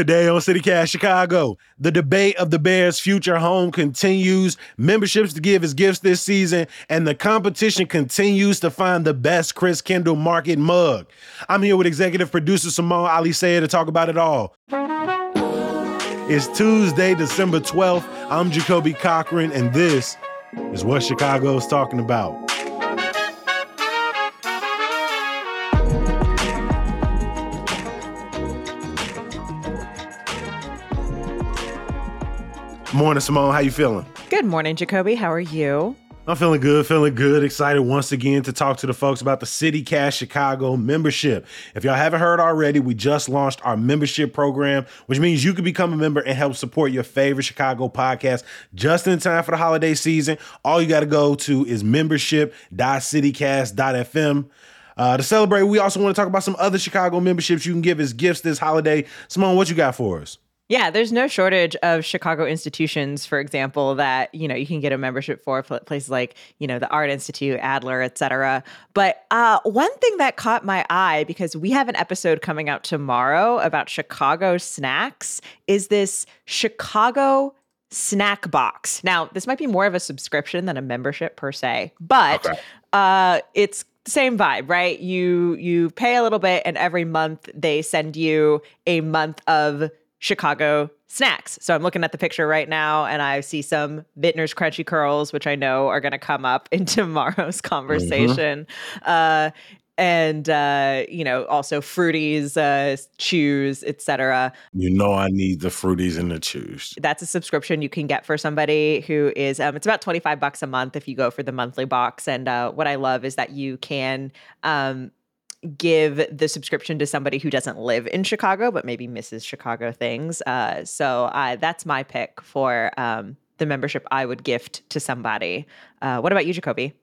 Today on CityCast Chicago, the debate of the Bears' future home continues. Memberships to give as gifts this season, and the competition continues to find the best Christkindlmarket mug. I'm here with executive producer Simone Alicea to talk about it all. It's Tuesday, December 12th. I'm Jacoby Cochran, and this is what Chicago's talking about. Morning, Simone. How you feeling? Good morning, Jacoby. How are you? I'm feeling good, feeling good, excited once again to talk to the folks about the City CityCast Chicago membership. If y'all haven't heard already, we just launched our membership program, which means you can become a member and help support your favorite Chicago podcast just in time for the holiday season. All you got to go to is membership.citycast.fm. Uh, to celebrate, we also want to talk about some other Chicago memberships you can give as gifts this holiday. Simone, what you got for us? Yeah, there's no shortage of Chicago institutions, for example, that you know you can get a membership for places like you know the Art Institute, Adler, et cetera. But uh, one thing that caught my eye because we have an episode coming out tomorrow about Chicago snacks is this Chicago snack box. Now, this might be more of a subscription than a membership per se, but okay. uh, it's same vibe, right? You you pay a little bit, and every month they send you a month of Chicago snacks. So I'm looking at the picture right now and I see some Vitner's Crunchy Curls, which I know are going to come up in tomorrow's mm-hmm. conversation. Mm-hmm. Uh, and uh, you know, also Frooties, uh, chews, etc. You know, I need the Frooties and the chews. That's a subscription you can get for somebody who is. Um, it's about twenty five bucks a month if you go for the monthly box. And uh, what I love is that you can um, give the subscription to somebody who doesn't live in Chicago but maybe misses Chicago things. Uh, so that's my pick for um, the membership I would gift to somebody. Uh, what about you, Jacoby?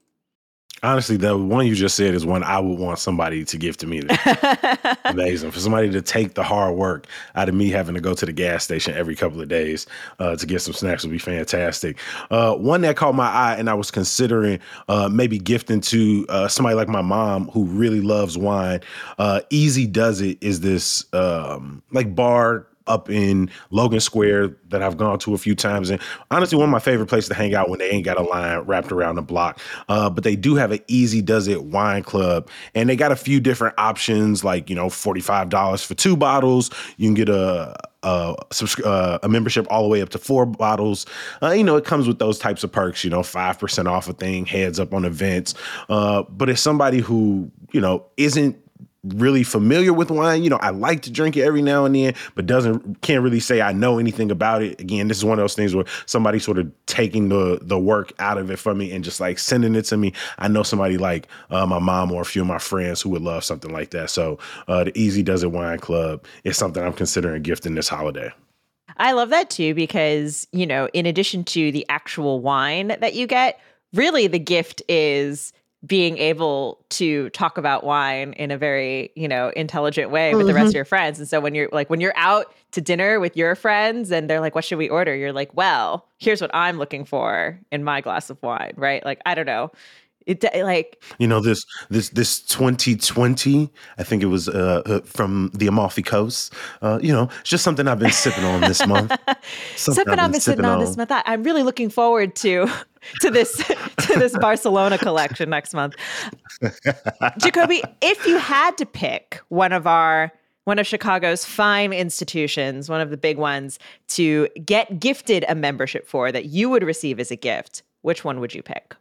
Honestly, the one you just said is one I would want somebody to give to me. Amazing for somebody to take the hard work out of me having to go to the gas station every couple of days uh, to get some snacks would be fantastic. Uh, one that caught my eye, and I was considering uh, maybe gifting to uh, somebody like my mom who really loves wine. Uh, Easy Does It is this um, like bar up in Logan Square that I've gone to a few times. And honestly, one of my favorite places to hang out when they ain't got a line wrapped around the block. Uh, but they do have an easy does it wine club. And they got a few different options, like, you know, $45 for two bottles. You can get a uh, a membership all the way up to four bottles. Uh, you know, it comes with those types of perks, you know, 5% off a thing, heads up on events. Uh, but it's somebody who, you know, isn't really familiar with wine. You know, I like to drink it every now and then, but doesn't can't really say I know anything about it. Again, this is one of those things where somebody sort of taking the the work out of it for me and just like sending it to me. I know somebody like uh, my mom or a few of my friends who would love something like that. So uh, the Easy Does It Wine Club is something I'm considering gifting this holiday. I love that too because, you know, in addition to the actual wine that you get, really the gift is being able to talk about wine in a very you know intelligent way with mm-hmm. the rest of mm-hmm. your friends and so when you're like when you're out to dinner with your friends and they're like what should we order you're like well here's what i'm looking for in my glass of wine right like i don't know it like you know this this this 2020 i think it was uh, uh, from the amalfi coast uh, you know it's just something i've been sipping on this month. Something, something i've been sipping on, on this month. I'm really looking forward to to this to this barcelona collection next month. Jacoby if you had to pick one of our one of Chicago's fine institutions, one of the big ones, to get gifted a membership for that you would receive as a gift, which one would you pick?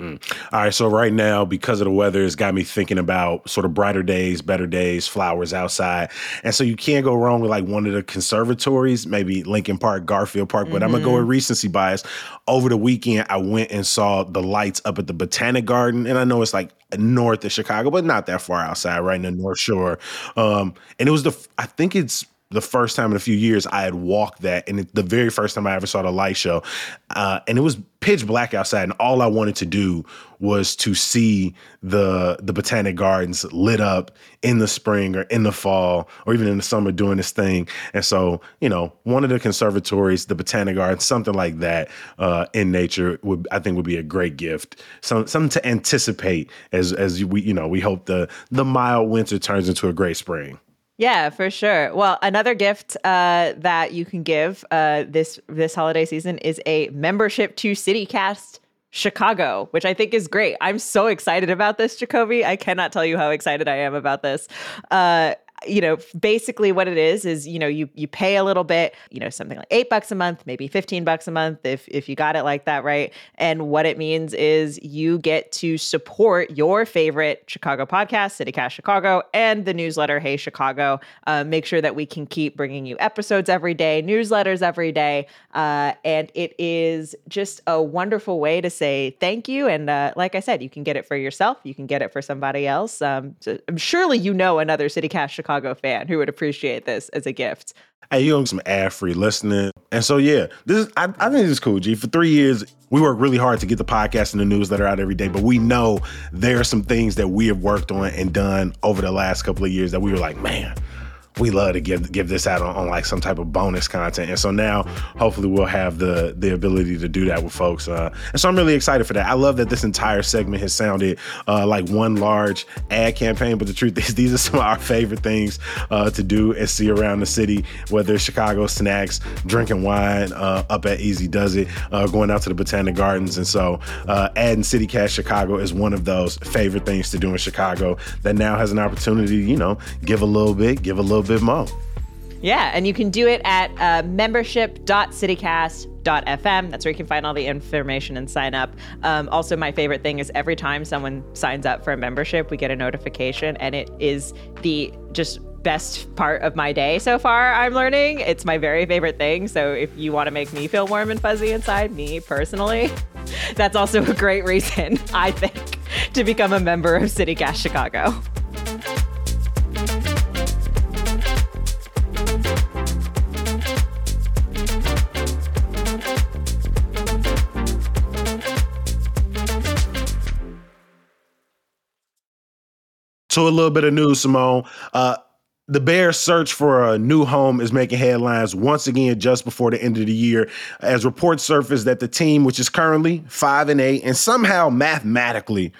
Mm. All right, so right now, because of the weather, it's got me thinking about sort of brighter days, better days, flowers outside, and so you can't go wrong with like one of the conservatories, maybe Lincoln Park, Garfield Park. But mm-hmm. I'm gonna go with recency bias. Over the weekend, I went and saw the lights up at the Botanic Garden, and I know it's like north of Chicago, but not that far outside, right in the North Shore. Um, and it was the, I think it's the first time in a few years I had walked that, and it, the very first time I ever saw the light show, uh, and it was pitch black outside, and all I wanted to do was to see the the botanic gardens lit up in the spring or in the fall or even in the summer doing this thing. And so, you know, one of the conservatories, the botanic gardens, something like that uh, in nature would I think would be a great gift. Some something to anticipate as as we you know we hope the the mild winter turns into a great spring. Yeah, for sure. Well, another gift uh, that you can give uh, this this holiday season is a membership to CityCast Chicago, which I think is great. I'm so excited about this, Jacoby. I cannot tell you how excited I am about this. Uh, you know, basically what it is is, you know, you you pay a little bit, you know, something like eight bucks a month, maybe 15 bucks a month if if you got it like that, right? And what it means is you get to support your favorite Chicago podcast, CityCast Chicago, and the newsletter Hey Chicago. Uh, make sure that we can keep bringing you episodes every day, newsletters every day. Uh, and it is just a wonderful way to say thank you. And uh, like I said, you can get it for yourself, you can get it for somebody else. Um, so surely you know another CityCast Chicago Chicago fan who would appreciate this as a gift. Hey, you own some ad free listening. And so, yeah, this is, I, I think this is cool, G. For three years, we work really hard to get the podcast and the newsletter out every day, but we know there are some things that we have worked on and done over the last couple of years that we were like, man, we love to give give this out on, on, like some type of bonus content. And so now hopefully we'll have the the ability to do that with folks. Uh, and so I'm really excited for that. I love that this entire segment has sounded uh, like one large ad campaign, but the truth is these are some of our favorite things uh, to do and see around the city, whether it's Chicago snacks, drinking wine uh, up at Easy Does It, uh, going out to the Botanic Gardens. And so uh, adding CityCast Chicago is one of those favorite things to do in Chicago that now has an opportunity, you know, give a little bit, give a little bit more. Yeah, and you can do it at uh, membership.citycast.fm. That's where you can find all the information and sign up. Um, also, my favorite thing is every time someone signs up for a membership, we get a notification, and it is the just best part of my day so far. I'm learning it's my very favorite thing. So if you want to make me feel warm and fuzzy inside, me personally, that's also a great reason I think to become a member of CityCast Chicago. To a little bit of news, Simone. Uh, the Bears' search for a new home is making headlines once again just before the end of the year, as reports surface that the team, which is currently five and eight, and somehow mathematically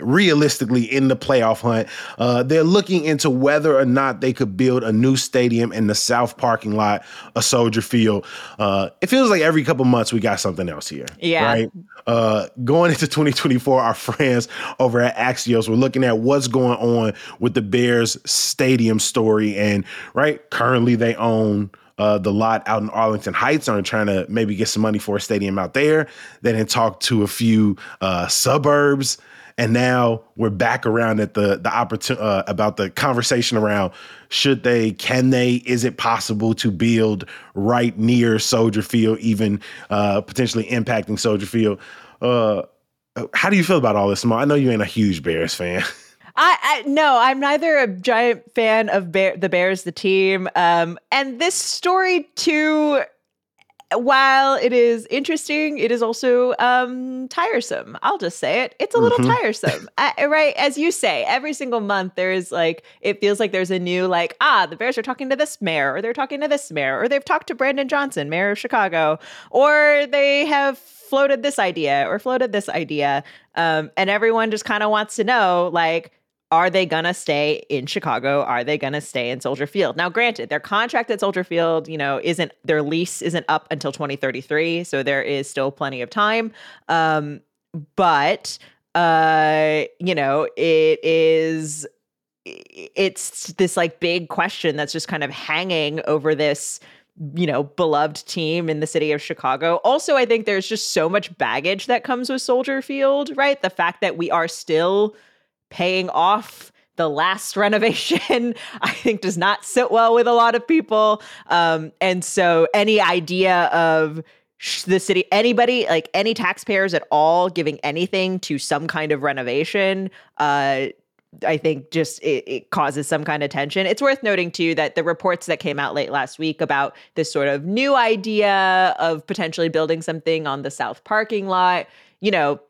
realistically in the playoff hunt. Uh, they're looking into whether or not they could build a new stadium in the south parking lot of Soldier Field. Uh, it feels like every couple months we got something else here. Yeah. Right. Uh, going into 2024, our friends over at Axios were looking at what's going on with the Bears stadium story. And right, currently they own uh, the lot out in Arlington Heights are trying to maybe get some money for a stadium out there. They didn't talk to a few uh, suburbs and now we're back around at the the opportunity uh, about the conversation around should they, can they, is it possible to build right near Soldier Field, even uh, potentially impacting Soldier Field? Uh, how do you feel about all this, Mo? I know you ain't a huge Bears fan. I, I no, I'm neither a giant fan of Bear, the Bears, the team, um, and this story too while it is interesting, it is also um, tiresome. I'll just say it. It's a little mm-hmm. tiresome, uh, right? As you say, every single month there is like it feels like there's a new like ah the Bears are talking to this mayor, or they're talking to this mayor, or they've talked to Brandon Johnson, mayor of Chicago, or they have floated this idea or floated this idea, um, and everyone just kind of wants to know like are they going to stay in Chicago? Are they going to stay in Soldier Field? Now, granted, their contract at Soldier Field, you know, isn't their lease isn't up until 2033, so there is still plenty of time. Um, but uh, you know, it is it's this like big question that's just kind of hanging over this you know, beloved team in the city of Chicago. Also, I think there's just so much baggage that comes with Soldier Field, right? The fact that we are still paying off the last renovation, I think does not sit well with a lot of people. Um, and so any idea of the city, anybody, like any taxpayers at all giving anything to some kind of renovation, uh, I think just it, it, causes some kind of tension. It's worth noting too that the reports that came out late last week about this sort of new idea of potentially building something on the south parking lot, you know,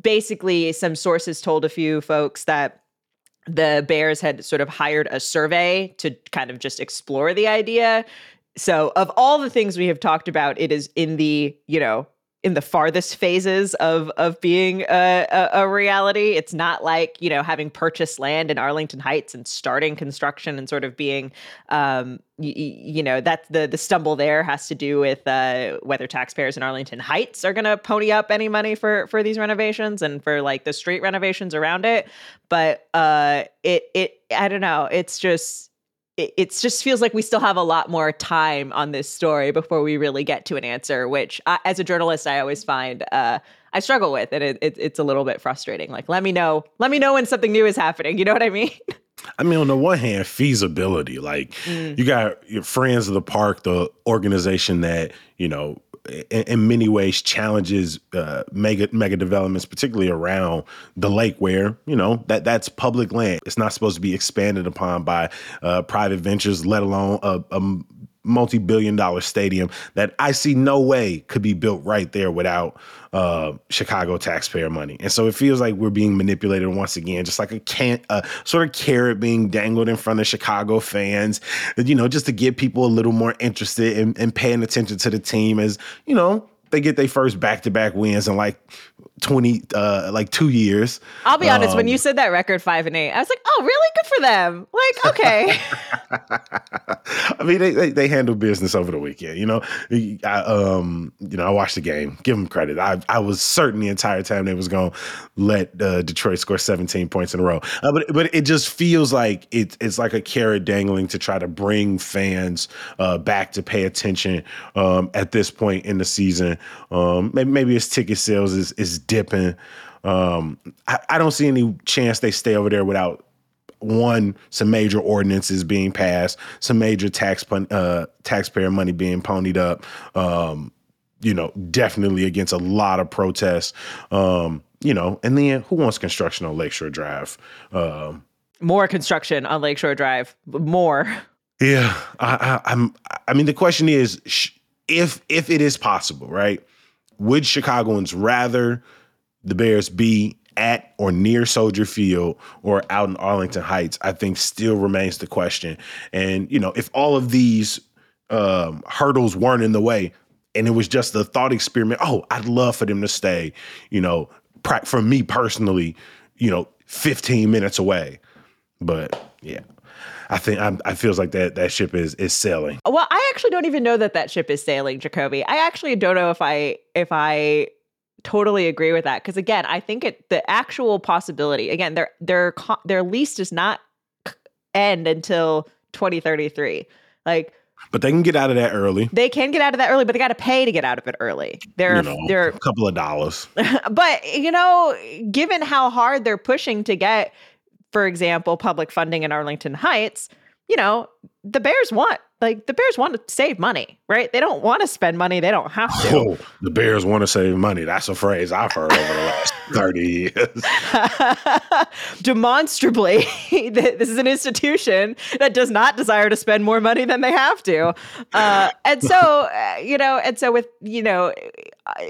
basically some sources told a few folks that the Bears had sort of hired a survey to kind of just explore the idea. So, of all the things we have talked about, it is in the, you know, in the farthest phases of of being a, a, a, reality. It's not like you know having purchased land in Arlington Heights and starting construction and sort of being, um, y- you know, that the the stumble there has to do with uh, whether taxpayers in Arlington Heights are going to pony up any money for for these renovations and for like the street renovations around it. But uh, it it I don't know. It's just it, it just feels like we still have a lot more time on this story before we really get to an answer, which I, as a journalist, I always find uh, I struggle with, and it, it, it's a little bit frustrating. Like, let me know, let me know when something new is happening. You know what I mean? I mean, on the one hand, feasibility. Like, mm. you got your friends of the park, the organization that you know in, in many ways challenges uh, mega mega developments, particularly around the lake, where you know that that's public land. It's not supposed to be expanded upon by uh, private ventures, let alone a, a multi-billion dollar stadium that I see no way could be built right there without uh, Chicago taxpayer money. And so it feels like we're being manipulated once again, just like a can a sort of carrot being dangled in front of Chicago fans, you know, just to get people a little more interested in, in paying attention to the team as, you know, they get their first back-to-back wins in like 20 uh like two years. I'll be honest um, when you um, said that record five and eight i was like oh really? Good for them. Like okay. I mean they, they, they handle business over the weekend you know? I, um you know i watched the game. Give them credit. I i was certain the entire time they was gonna let uh, detroit score 17 points in a row. Uh, but but it just feels like it, it's like a carrot dangling to try to bring fans uh back to pay attention um at this point in the season. Um maybe, maybe it's ticket sales is is dipping. Um, I, I don't see any chance they stay over there without one some major ordinances being passed, some major tax uh, taxpayer money being ponied up. Um, you know, definitely against a lot of protests. Um, you know, and then who wants construction on Lakeshore Drive? Um, more construction on Lakeshore Drive. More. Yeah, I, I, I'm. I mean, the question is, if if it is possible, right? Would Chicagoans rather the Bears be at or near Soldier Field or out in Arlington Heights, I think still remains the question. And, you know, if all of these um, hurdles weren't in the way and it was just the thought experiment, oh, I'd love for them to stay, you know, for me personally, you know, 15 minutes away. But yeah. I think I'm, I feels like that that ship is is sailing. Well, I actually don't even know that that ship is sailing, Jacoby. I actually don't know if I if I totally agree with that because again, I think it the actual possibility again their their their lease does not end until 2033. Like but they can get out of that early. They can get out of that early, but they got to pay to get out of it early. They're you know, they're a couple of dollars. but you know, given how hard they're pushing to get, for example, public funding in Arlington Heights, you know, the Bears want like the Bears want to save money, right? They don't want to spend money they don't have to. Oh, the Bears want to save money. That's a phrase I've heard over the last 30 years. Demonstrably, this is an institution that does not desire to spend more money than they have to. Uh, and so, uh, you know, and so with, you know,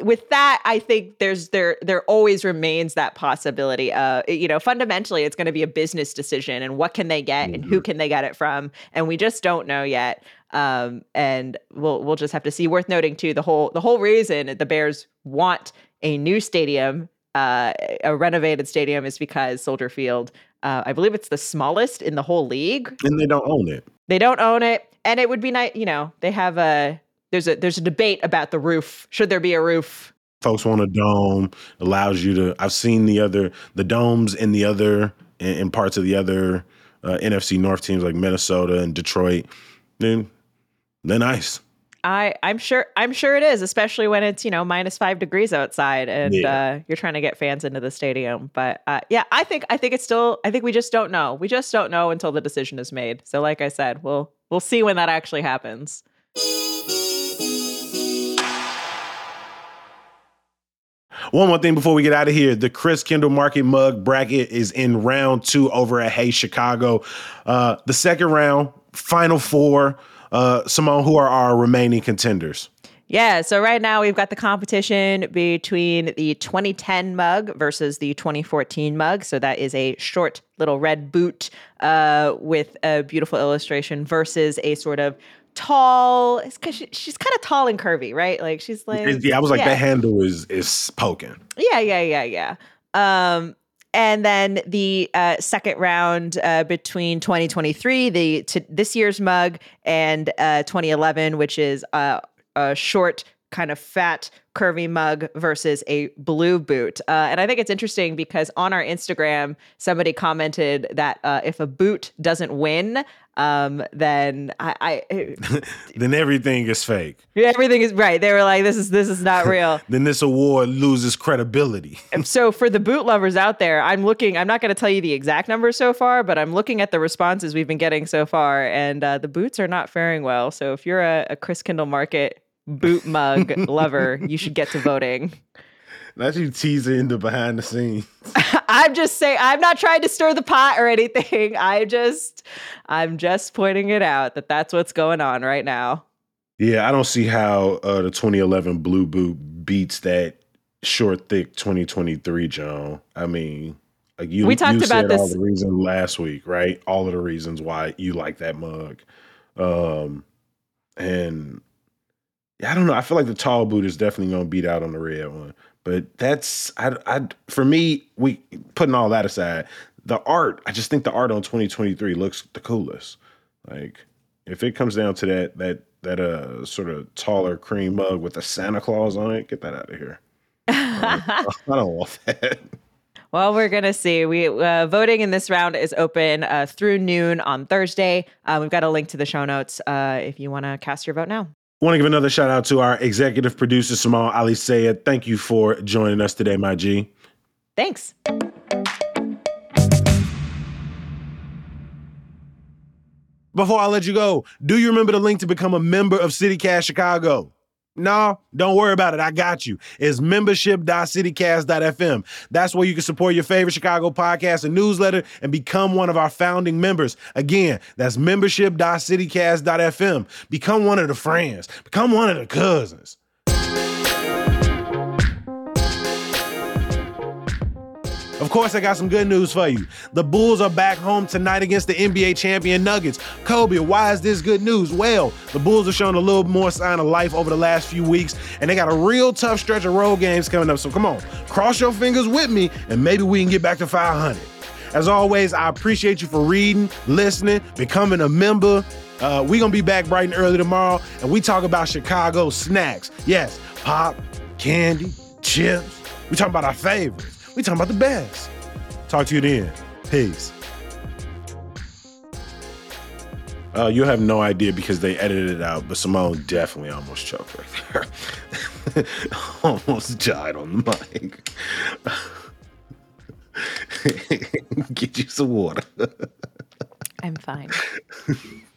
with that, I think there's there there always remains that possibility. Uh, you know, fundamentally, it's going to be a business decision, and what can they get, mm-hmm. and who mm-hmm. can they get it from, and we just don't know yet. Um, and we'll we'll just have to see. Worth noting too, the whole the whole reason the Bears want a new stadium, uh, a renovated stadium, is because Soldier Field, uh, I believe it's the smallest in the whole league, and they don't own it. They don't own it, and it would be nice. You know, they have a there's a there's a debate about the roof. Should there be a roof? Folks want a dome. Allows you to. I've seen the other the domes in the other in, in parts of the other uh, NFC North teams like Minnesota and Detroit. Then they're nice. I I'm sure I'm sure it is, especially when it's you know minus five degrees outside and yeah. uh, you're trying to get fans into the stadium. But uh, yeah, I think I think it's still I think we just don't know. We just don't know until the decision is made. So like I said, we'll we'll see when that actually happens. One more thing before we get out of here the Christkindlmarket Mug bracket is in round two over at Hey Chicago. Uh, the second round, final four. Uh, Simone, who are our remaining contenders? Yeah, so right now we've got the competition between the 2010 mug versus the 2014 mug. So that is a short little red boot uh, with a beautiful illustration versus a sort of tall. Cause she, she's kind of tall and curvy, right? Like she's like yeah. I was like yeah. the handle is is poking. Yeah, yeah, yeah, yeah. Um, and then the uh, second round uh, between 2023, the t- this year's mug, and uh, 2011, which is uh, a short, kind of fat, curvy mug versus a blue boot. Uh, and I think it's interesting because on our Instagram, somebody commented that uh, if a boot doesn't win, um, then I, I then everything is fake. Everything is right. They were like, "This is this is not real." then this award loses credibility. so for the boot lovers out there, I'm looking. I'm not going to tell you the exact numbers so far, but I'm looking at the responses we've been getting so far, and uh, the boots are not faring well. So if you're a, a Christkindl Market boot mug lover, you should get to voting. Not you teasing the behind the scenes. I'm just saying I'm not trying to stir the pot or anything. I just I'm just pointing it out that that's what's going on right now. Yeah, I don't see how uh, the 2011 Blue Boot beats that short, thick 2023 Joan. I mean, like you, we talked you about said this all the reasons last week, right? All of the reasons why you like that mug, um, and I don't know. I feel like the tall boot is definitely going to beat out on the red one. But that's I, I for me, we putting all that aside, the art, I just think the art on 2023 looks the coolest. Like if it comes down to that that that uh sort of taller cream mug with a Santa Claus on it, get that out of here. I don't want that. Well, we're gonna see. We uh, voting in this round is open uh, through noon on Thursday. Uh, we've got a link to the show notes uh, if you want to cast your vote now. Want to give another shout out to our executive producer, Simone Alicea. Thank you for joining us today, my G. Thanks. Before I let you go, do you remember the link to become a member of CityCast Chicago? No, don't worry about it. I got you. It's membership.citycast.fm. That's where you can support your favorite Chicago podcast and newsletter and become one of our founding members. Again, that's membership.citycast.fm. Become one of the friends, become one of the cousins. Of course, I got some good news for you. The Bulls are back home tonight against the NBA champion Nuggets. Kobe, why is this good news? Well, the Bulls have shown a little more sign of life over the last few weeks, and they got a real tough stretch of road games coming up. So come on, cross your fingers with me, and maybe we can get back to 500. As always, I appreciate you for reading, listening, becoming a member. Uh, we're going to be back bright and early tomorrow, and we talk about Chicago snacks. Yes, pop, candy, chips. We talk about our favorites. We talking about the best. Talk to you then. Peace. Uh, you have no idea because they edited it out, but Simone definitely almost choked right there. almost died on the mic. Get you some water. I'm fine.